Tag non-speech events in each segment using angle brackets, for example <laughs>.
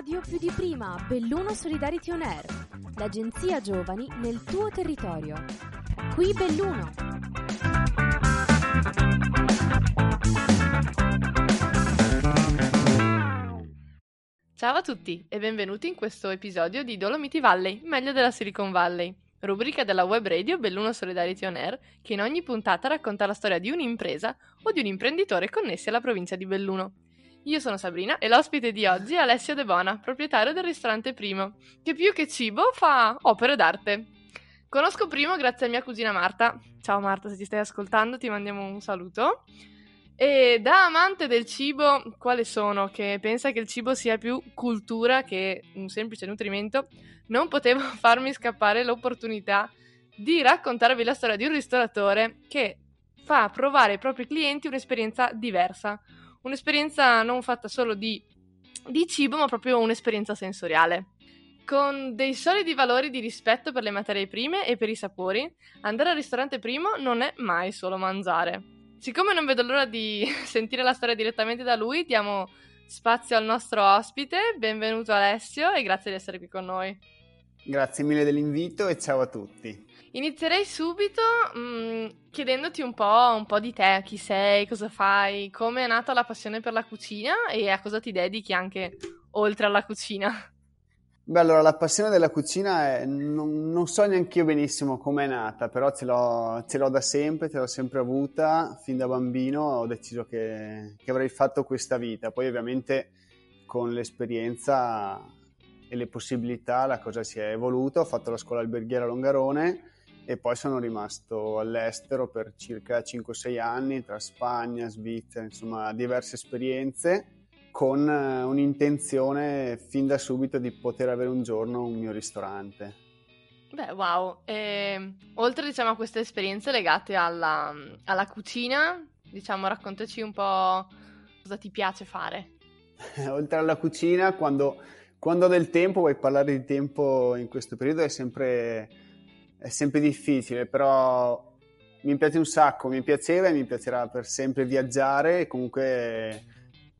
radio più di prima, Belluno Solidarity On Air, l'agenzia giovani nel tuo territorio. Qui Belluno. Ciao a tutti e benvenuti in questo episodio di Dolomiti Valley, meglio della Silicon Valley, rubrica della web radio Belluno Solidarity On Air che in ogni puntata racconta la storia di un'impresa o di un imprenditore connessi alla provincia di Belluno. Io sono Sabrina e l'ospite di oggi è Alessio De Bona, proprietario del ristorante Primo, che più che cibo fa opere d'arte. Conosco Primo grazie a mia cugina Marta. Ciao Marta, se ti stai ascoltando ti mandiamo un saluto. E da amante del cibo, quale sono? Che pensa che il cibo sia più cultura che un semplice nutrimento, non potevo <laughs> farmi scappare l'opportunità di raccontarvi la storia di un ristoratore che fa provare ai propri clienti un'esperienza diversa, un'esperienza non fatta solo di, di cibo, ma proprio un'esperienza sensoriale. Con dei solidi valori di rispetto per le materie prime e per i sapori, andare al ristorante primo non è mai solo mangiare. Siccome non vedo l'ora di <laughs> sentire la storia direttamente da lui, diamo spazio al nostro ospite. Benvenuto Alessio e grazie di essere qui con noi. Grazie mille dell'invito e ciao a tutti. Inizierei subito mh, mm, chiedendoti un po', un po' di te, chi sei, cosa fai, come è nata la passione per la cucina e a cosa ti dedichi anche oltre alla cucina. Beh, allora la passione della cucina è, non, non so neanche io benissimo come è nata, però ce l'ho, ce l'ho, da sempre, ce l'ho sempre avuta, fin da bambino ho deciso che, che avrei fatto questa vita, poi ovviamente con l'esperienza e le possibilità la cosa si è evoluta, ho fatto la scuola alberghiera a Longarone e poi sono rimasto all'estero per circa 5-6 anni tra Spagna, Svizzera, insomma diverse esperienze con eh, un'intenzione fin da subito di poter avere un giorno un mio ristorante. Beh, wow. E, ehm, oltre diciamo, a queste esperienze legate alla, alla cucina, diciamo, raccontaci un po' cosa ti piace fare. <laughs> oltre alla cucina, quando, quando ho del tempo, vuoi parlare di tempo in questo periodo, è sempre è sempre difficile, però mi piace un sacco, mi piaceva e mi piacerà per sempre viaggiare e comunque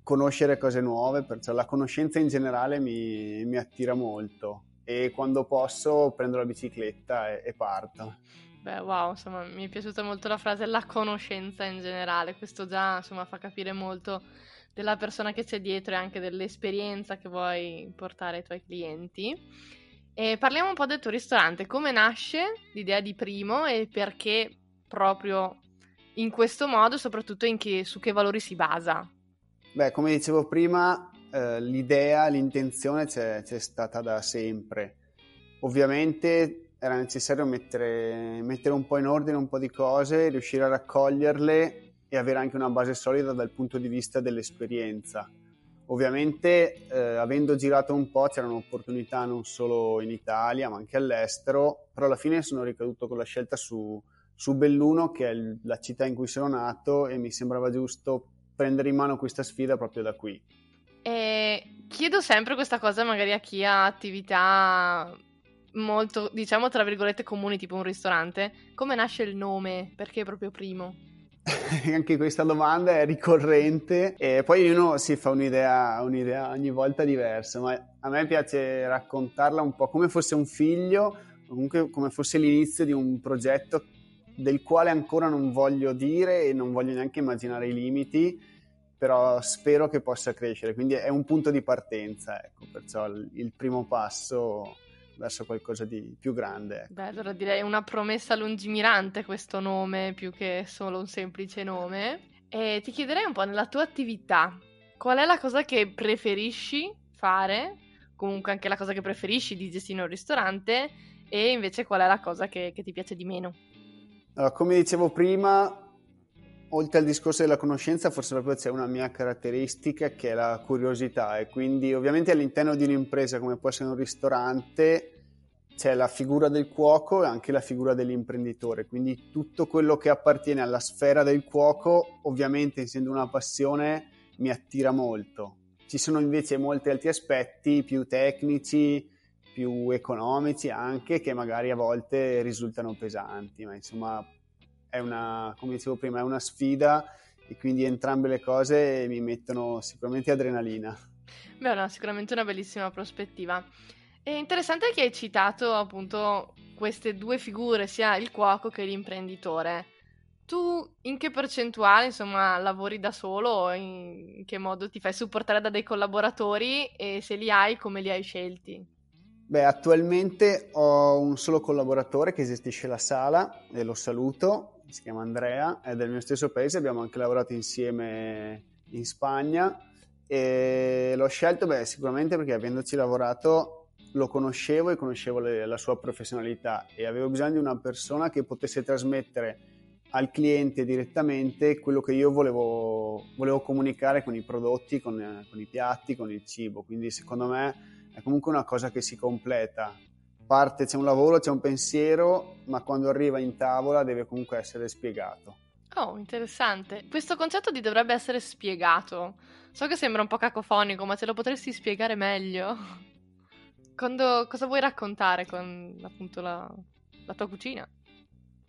conoscere cose nuove, perciò la conoscenza in generale mi, mi attira molto e quando posso prendo la bicicletta e, e parto. Beh, wow, insomma, mi è piaciuta molto la frase la conoscenza in generale, questo già insomma fa capire molto della persona che c'è dietro e anche dell'esperienza che vuoi portare ai tuoi clienti. E parliamo un po' del tuo ristorante, come nasce l'idea di Primo e perché proprio in questo modo, soprattutto che, su che valori si basa? Beh, come dicevo prima, eh, l'idea, l'intenzione c'è, c'è, stata da sempre. Ovviamente era necessario mettere, mettere un po' in ordine un po' di cose, riuscire a raccoglierle e avere anche una base solida dal punto di vista dell'esperienza Ovviamente, eh, avendo girato un po', c'erano opportunità non solo in Italia, ma anche all'estero, però alla fine sono ricaduto con la scelta su, su Belluno, che è la città in cui sono nato, e mi sembrava giusto prendere in mano questa sfida proprio da qui. E chiedo sempre questa cosa magari a chi ha attività molto, diciamo, tra virgolette comuni, tipo un ristorante. Come nasce il nome? Perché proprio primo? <laughs> Anche questa domanda è ricorrente e poi uno si fa un'idea, un'idea ogni volta diversa, ma a me piace raccontarla un po' come fosse un figlio, comunque come fosse l'inizio di un progetto del quale ancora non voglio dire e non voglio neanche immaginare i limiti, però spero che possa crescere, quindi è un punto di partenza, ecco, perciò il, primo passo verso qualcosa di più grande. Ecco. Beh, allora direi una promessa lungimirante questo nome più che solo un semplice nome. E ti chiederei un po' nella tua attività, qual è la cosa che preferisci fare? Comunque anche la cosa che preferisci di gestire un ristorante e invece qual è la cosa che, che ti piace di meno? Allora, come dicevo prima, oltre al discorso della conoscenza, forse proprio c'è una mia caratteristica che è la curiosità e quindi ovviamente all'interno di un'impresa come può essere un ristorante c'è la figura del cuoco e anche la figura dell'imprenditore, quindi tutto quello che appartiene alla sfera del cuoco, ovviamente essendo una passione, mi attira molto. Ci sono invece molti altri aspetti più tecnici, più economici anche, che magari a volte risultano pesanti, ma insomma è una, come dicevo prima, è una sfida e quindi entrambe le cose mi mettono sicuramente adrenalina. Beh, no, sicuramente una bellissima prospettiva. È interessante che hai citato appunto queste due figure, sia il cuoco che l'imprenditore. Tu in che percentuale, insomma, lavori da solo o in che modo ti fai supportare da dei collaboratori e se li hai, come li hai scelti? Beh, attualmente ho un solo collaboratore che gestisce la sala e lo saluto, si chiama Andrea, è del mio stesso paese, abbiamo anche lavorato insieme in Spagna e l'ho scelto beh, sicuramente perché avendoci lavorato lo conoscevo e conoscevo le, la sua professionalità e avevo bisogno di una persona che potesse trasmettere al cliente direttamente quello che io volevo, volevo comunicare con i prodotti, con, con, i piatti, con il cibo. Quindi secondo me è comunque una cosa che si completa. Parte, c'è un lavoro, c'è un pensiero, ma quando arriva in tavola deve comunque essere spiegato. Oh, interessante. Questo concetto di dovrebbe essere spiegato. So che sembra un po' cacofonico, ma ce lo potresti spiegare meglio? <laughs> Quando, cosa vuoi raccontare con appunto la, la, tua cucina?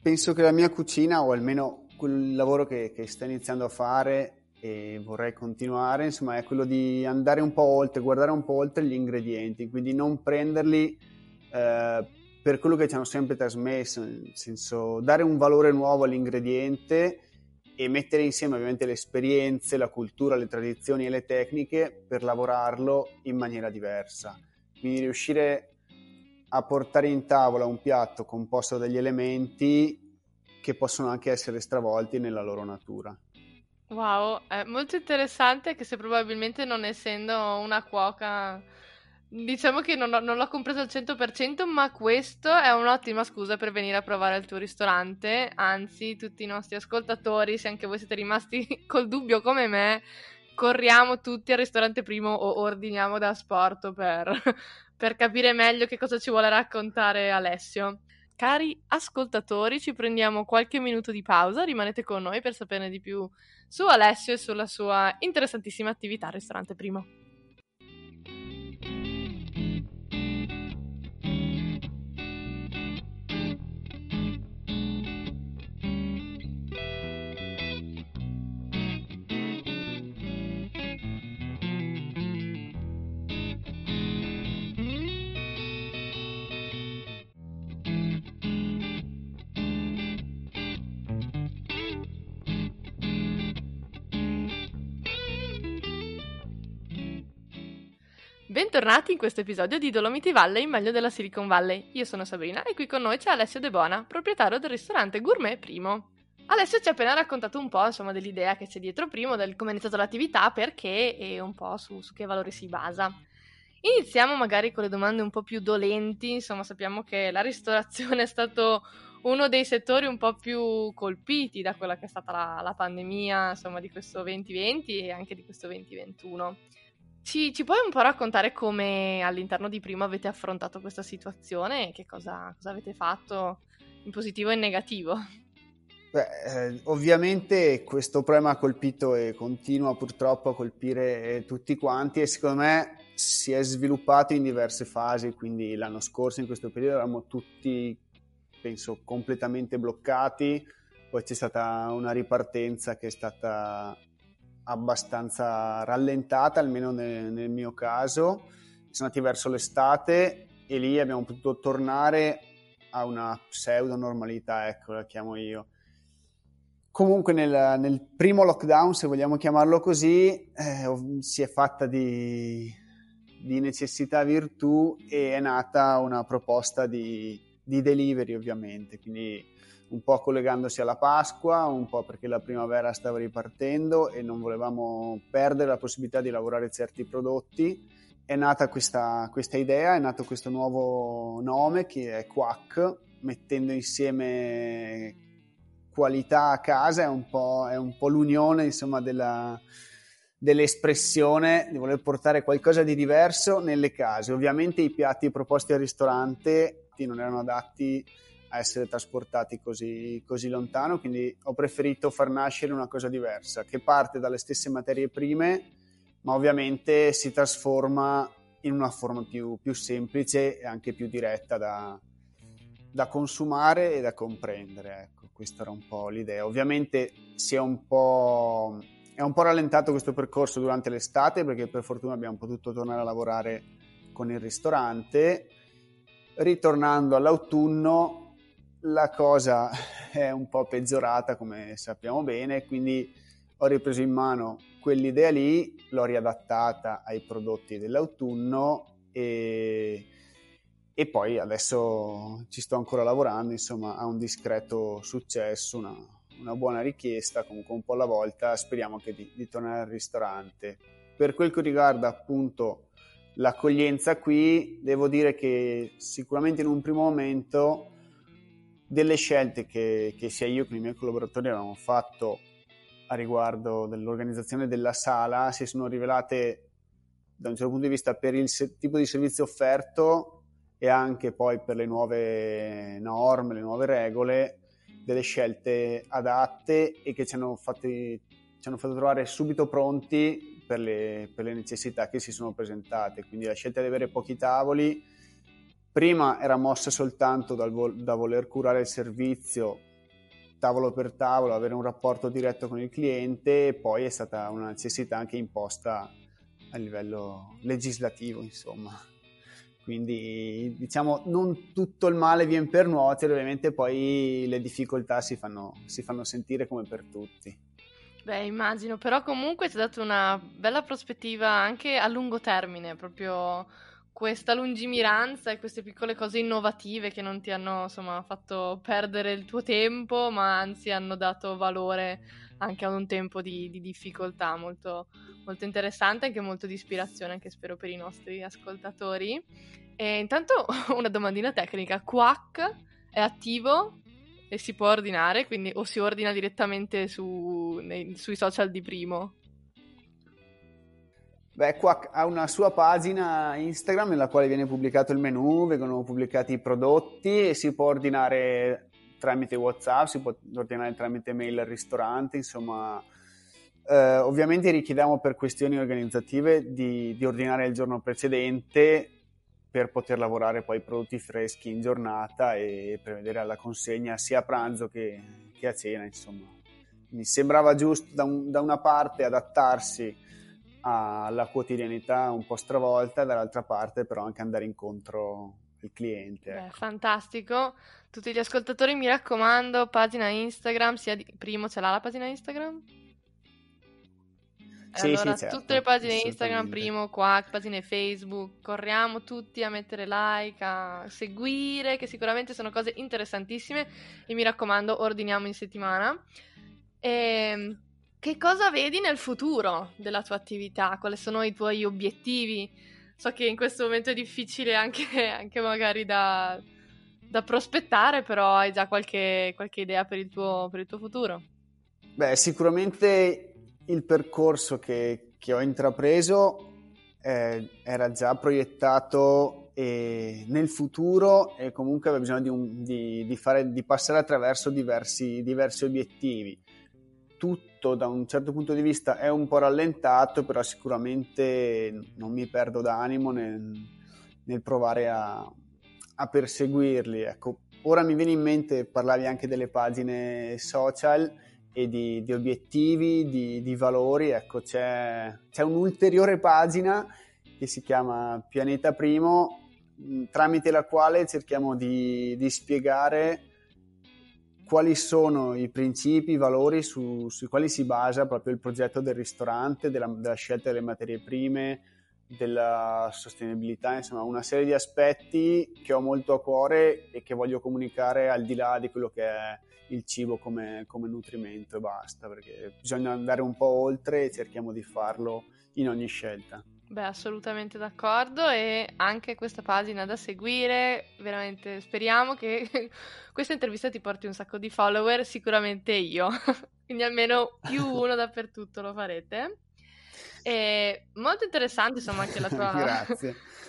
Penso che la mia cucina, o almeno quel lavoro che, che sto iniziando a fare e vorrei continuare, insomma, è quello di andare un po' oltre, guardare un po' oltre gli ingredienti, quindi non prenderli eh, per quello che ci hanno sempre trasmesso, nel senso dare un valore nuovo all'ingrediente e mettere insieme ovviamente le esperienze, la cultura, le tradizioni e le tecniche per lavorarlo in maniera diversa. Quindi riuscire a portare in tavola un piatto composto dagli elementi che possono anche essere stravolti nella loro natura. Wow, è molto interessante che se probabilmente non essendo una cuoca, diciamo che non, ho, non l'ho compreso al 100%, ma questo è un'ottima scusa per venire a provare il tuo ristorante. Anzi, tutti i nostri ascoltatori, se anche voi siete rimasti <laughs> col dubbio come me, corriamo tutti al ristorante primo o ordiniamo da sport per, <laughs> per capire meglio che cosa ci vuole raccontare Alessio. Cari ascoltatori, ci prendiamo qualche minuto di pausa, rimanete con noi per saperne di più su Alessio e sulla sua interessantissima attività al ristorante primo. Bentornati in questo episodio di Dolomiti Valley, meglio della Silicon Valley. Io sono Sabrina e qui con noi c'è Alessio De Bona, proprietario del ristorante Gourmet Primo. Alessio ci ha appena raccontato un po' insomma, dell'idea che c'è dietro Primo, del come è iniziata l'attività, perché e un po' su, su che valori si basa. Iniziamo magari con le domande un po' più dolenti, insomma sappiamo che la ristorazione <laughs> è stato uno dei settori un po' più colpiti da quella che è stata la, la pandemia, insomma, di questo 2020 e anche di questo 2021. Ci, ci, puoi un po' raccontare come all'interno di Primo avete affrontato questa situazione e che cosa, cosa avete fatto in positivo e in negativo? Beh, eh, ovviamente questo problema ha colpito e continua purtroppo a colpire eh, tutti quanti e secondo me si è sviluppato in diverse fasi, quindi l'anno scorso in questo periodo eravamo tutti, penso, completamente bloccati, poi c'è stata una ripartenza che è stata abbastanza rallentata, almeno nel, nel mio caso. Siamo andati verso l'estate e lì abbiamo potuto tornare a una pseudo normalità, ecco, la chiamo io. Comunque nel, nel primo lockdown, se vogliamo chiamarlo così, eh, si è fatta di, di, necessità virtù e è nata una proposta di, di delivery ovviamente, quindi un po' collegandosi alla Pasqua, un po' perché la primavera stava ripartendo e non volevamo perdere la possibilità di lavorare certi prodotti. È nata questa, questa idea, è nato questo nuovo nome che è Quack, mettendo insieme qualità a casa, è un po', è un po l'unione insomma, della, dell'espressione di voler portare qualcosa di diverso nelle case. Ovviamente i piatti proposti al ristorante non erano adatti a essere trasportati così, così lontano, quindi ho preferito far nascere una cosa diversa, che parte dalle stesse materie prime, ma ovviamente si trasforma in una forma più, più semplice e anche più diretta da, da consumare e da comprendere. Ecco, questa era un po' l'idea. Ovviamente si è un po', è un po' rallentato questo percorso durante l'estate perché per fortuna abbiamo potuto tornare a lavorare con il ristorante. Ritornando all'autunno, la cosa <laughs> è un po' peggiorata, come sappiamo bene, quindi ho ripreso in mano quell'idea lì, l'ho riadattata ai prodotti dell'autunno e e poi adesso ci sto ancora lavorando, insomma ha un discreto successo, una, una buona richiesta, comunque un po' alla volta, speriamo anche di, di tornare al ristorante. Per quel che riguarda appunto l'accoglienza qui, devo dire che sicuramente in un primo momento delle scelte che, che sia io che i miei collaboratori avevamo fatto a riguardo dell'organizzazione della sala si sono rivelate da un certo punto di vista per il se- tipo di servizio offerto e anche poi per le nuove norme, le nuove regole, delle scelte adatte e che ci hanno, fatti, ci hanno fatto trovare subito pronti per le, per le, necessità che si sono presentate. Quindi la scelta di avere pochi tavoli prima era mossa soltanto dal, da voler curare il servizio tavolo per tavolo, avere un rapporto diretto con il cliente e poi è stata una necessità anche imposta a livello legislativo, insomma quindi diciamo non tutto il male viene per nuocere, ovviamente poi le difficoltà si fanno, si fanno sentire come per tutti. Beh, immagino, però comunque ti ha dato una bella prospettiva anche a lungo termine, proprio questa lungimiranza e queste piccole cose innovative che non ti hanno insomma fatto perdere il tuo tempo, ma anzi hanno dato valore anche ad un tempo di, di difficoltà molto, molto interessante, anche molto di ispirazione, anche spero per i nostri ascoltatori. E intanto <laughs> una domandina tecnica, Quack è attivo e si può ordinare, quindi o si ordina direttamente su, nei, sui social di Primo? Beh, Quack ha una sua pagina Instagram nella quale viene pubblicato il menu, vengono pubblicati i prodotti e si può ordinare tramite WhatsApp, si può ordinare tramite mail al ristorante, insomma eh, ovviamente richiediamo per questioni organizzative di, di, ordinare il giorno precedente per poter lavorare poi prodotti freschi in giornata e prevedere la consegna sia a pranzo che, che a cena, insomma. Mi sembrava giusto da, un, da una parte adattarsi alla quotidianità un po' stravolta, dall'altra parte però anche andare incontro al cliente. Beh, ecco. fantastico. Tutti gli ascoltatori mi raccomando, pagina Instagram, sia di... Primo ce l'ha la pagina Instagram? Sì, allora, sì, certo, tutte le pagine Instagram, primo, qua, pagine Facebook, corriamo tutti a mettere like, a seguire, che sicuramente sono cose interessantissime e mi raccomando, ordiniamo in settimana. E, ehm, che cosa vedi nel futuro della tua attività? Quali sono i tuoi obiettivi? So che in questo momento è difficile anche, <laughs> anche magari da, da, prospettare, però hai già qualche, qualche idea per il, tuo, per il tuo futuro? Beh, sicuramente il percorso che, che ho intrapreso eh, era già proiettato nel futuro e comunque aveva bisogno di, un, di, di, fare, di passare attraverso diversi, diversi, obiettivi. Tutto da un certo punto di vista è un po' rallentato, però sicuramente non mi perdo d'animo nel, nel provare a, a perseguirli. Ecco, ora mi viene in mente, parlavi anche delle pagine social, e di, di obiettivi, di, di, valori. Ecco, c'è, c'è, un'ulteriore pagina che si chiama Pianeta Primo, tramite la quale cerchiamo di, di spiegare quali sono i principi, i valori su, sui quali si basa proprio il progetto del ristorante, della, della scelta delle materie prime, della sostenibilità, insomma una serie di aspetti che ho molto a cuore e che voglio comunicare al di là di quello che è il cibo come, come nutrimento e basta, perché bisogna andare un po' oltre e cerchiamo di farlo in ogni scelta. Beh, assolutamente d'accordo e anche questa pagina da seguire, veramente speriamo che <laughs> questa intervista ti porti un sacco di follower, sicuramente io, <laughs> quindi almeno più <laughs> uno dappertutto lo farete. E molto interessante insomma anche la tua,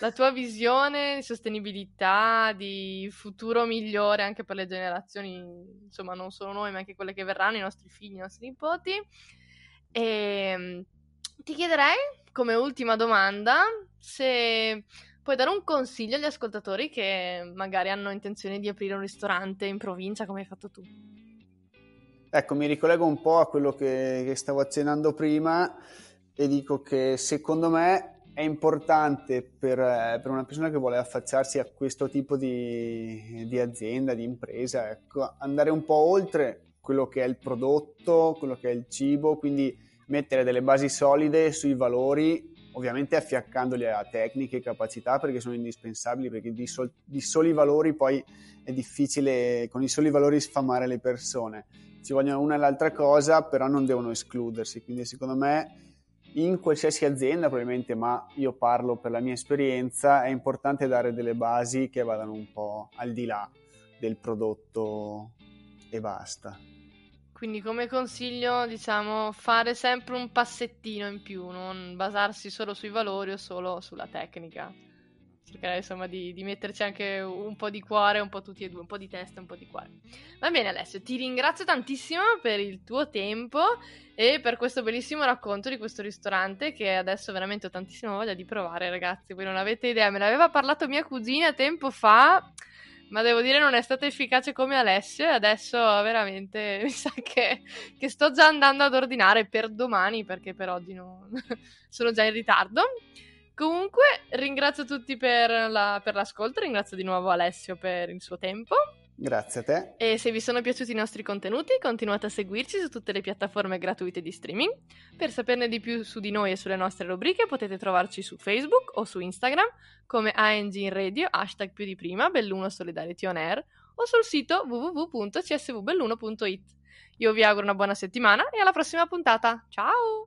la tua visione di sostenibilità, di futuro migliore anche per le generazioni, insomma non solo noi ma anche quelle che verranno, i nostri figli, i nostri nipoti. E ti chiederei come ultima domanda se puoi dare un consiglio agli ascoltatori che magari hanno intenzione di aprire un ristorante in provincia come hai fatto tu? Ecco, mi ricollego un po' a quello che, che stavo accennando prima e dico che secondo me è importante per, per, una persona che vuole affacciarsi a questo tipo di, di azienda, di impresa, ecco, andare un po' oltre quello che è il prodotto, quello che è il cibo, quindi mettere delle basi solide sui valori, ovviamente affiaccandoli a tecniche e capacità perché sono indispensabili, perché di, sol- di soli valori poi è difficile, con i soli valori sfamare le persone. Ci vogliono una e l'altra cosa, però non devono escludersi, quindi secondo me in qualsiasi azienda probabilmente, ma io parlo per la mia esperienza, è importante dare delle basi che vadano un po' al di là del prodotto e basta. Quindi come consiglio, diciamo, fare sempre un passettino in più, non basarsi solo sui valori o solo sulla tecnica. Cercare insomma di, di, metterci anche un po' di cuore, un po' tutti e due, un po' di testa un po' di cuore. Va bene Alessio, ti ringrazio tantissimo per il tuo tempo e per questo bellissimo racconto di questo ristorante che adesso veramente ho tantissima voglia di provare ragazzi, voi non avete idea, me ne aveva parlato mia cugina tempo fa ma devo dire non è stata efficace come Alessio e adesso veramente <laughs> mi sa che, che sto già andando ad ordinare per domani perché per oggi no, <laughs> sono già in ritardo. Comunque ringrazio tutti per, la, per l'ascolto, ringrazio di nuovo Alessio per il suo tempo. Grazie a te. E se vi sono piaciuti i nostri contenuti, continuate a seguirci su tutte le piattaforme gratuite di streaming. Per saperne di più su di noi e sulle nostre rubriche potete trovarci su Facebook o su Instagram come ANG in Radio, hashtag più di prima, Belluno Solidarity On Air o sul sito www.csvbelluno.it. Io vi auguro una buona settimana e alla prossima puntata. Ciao!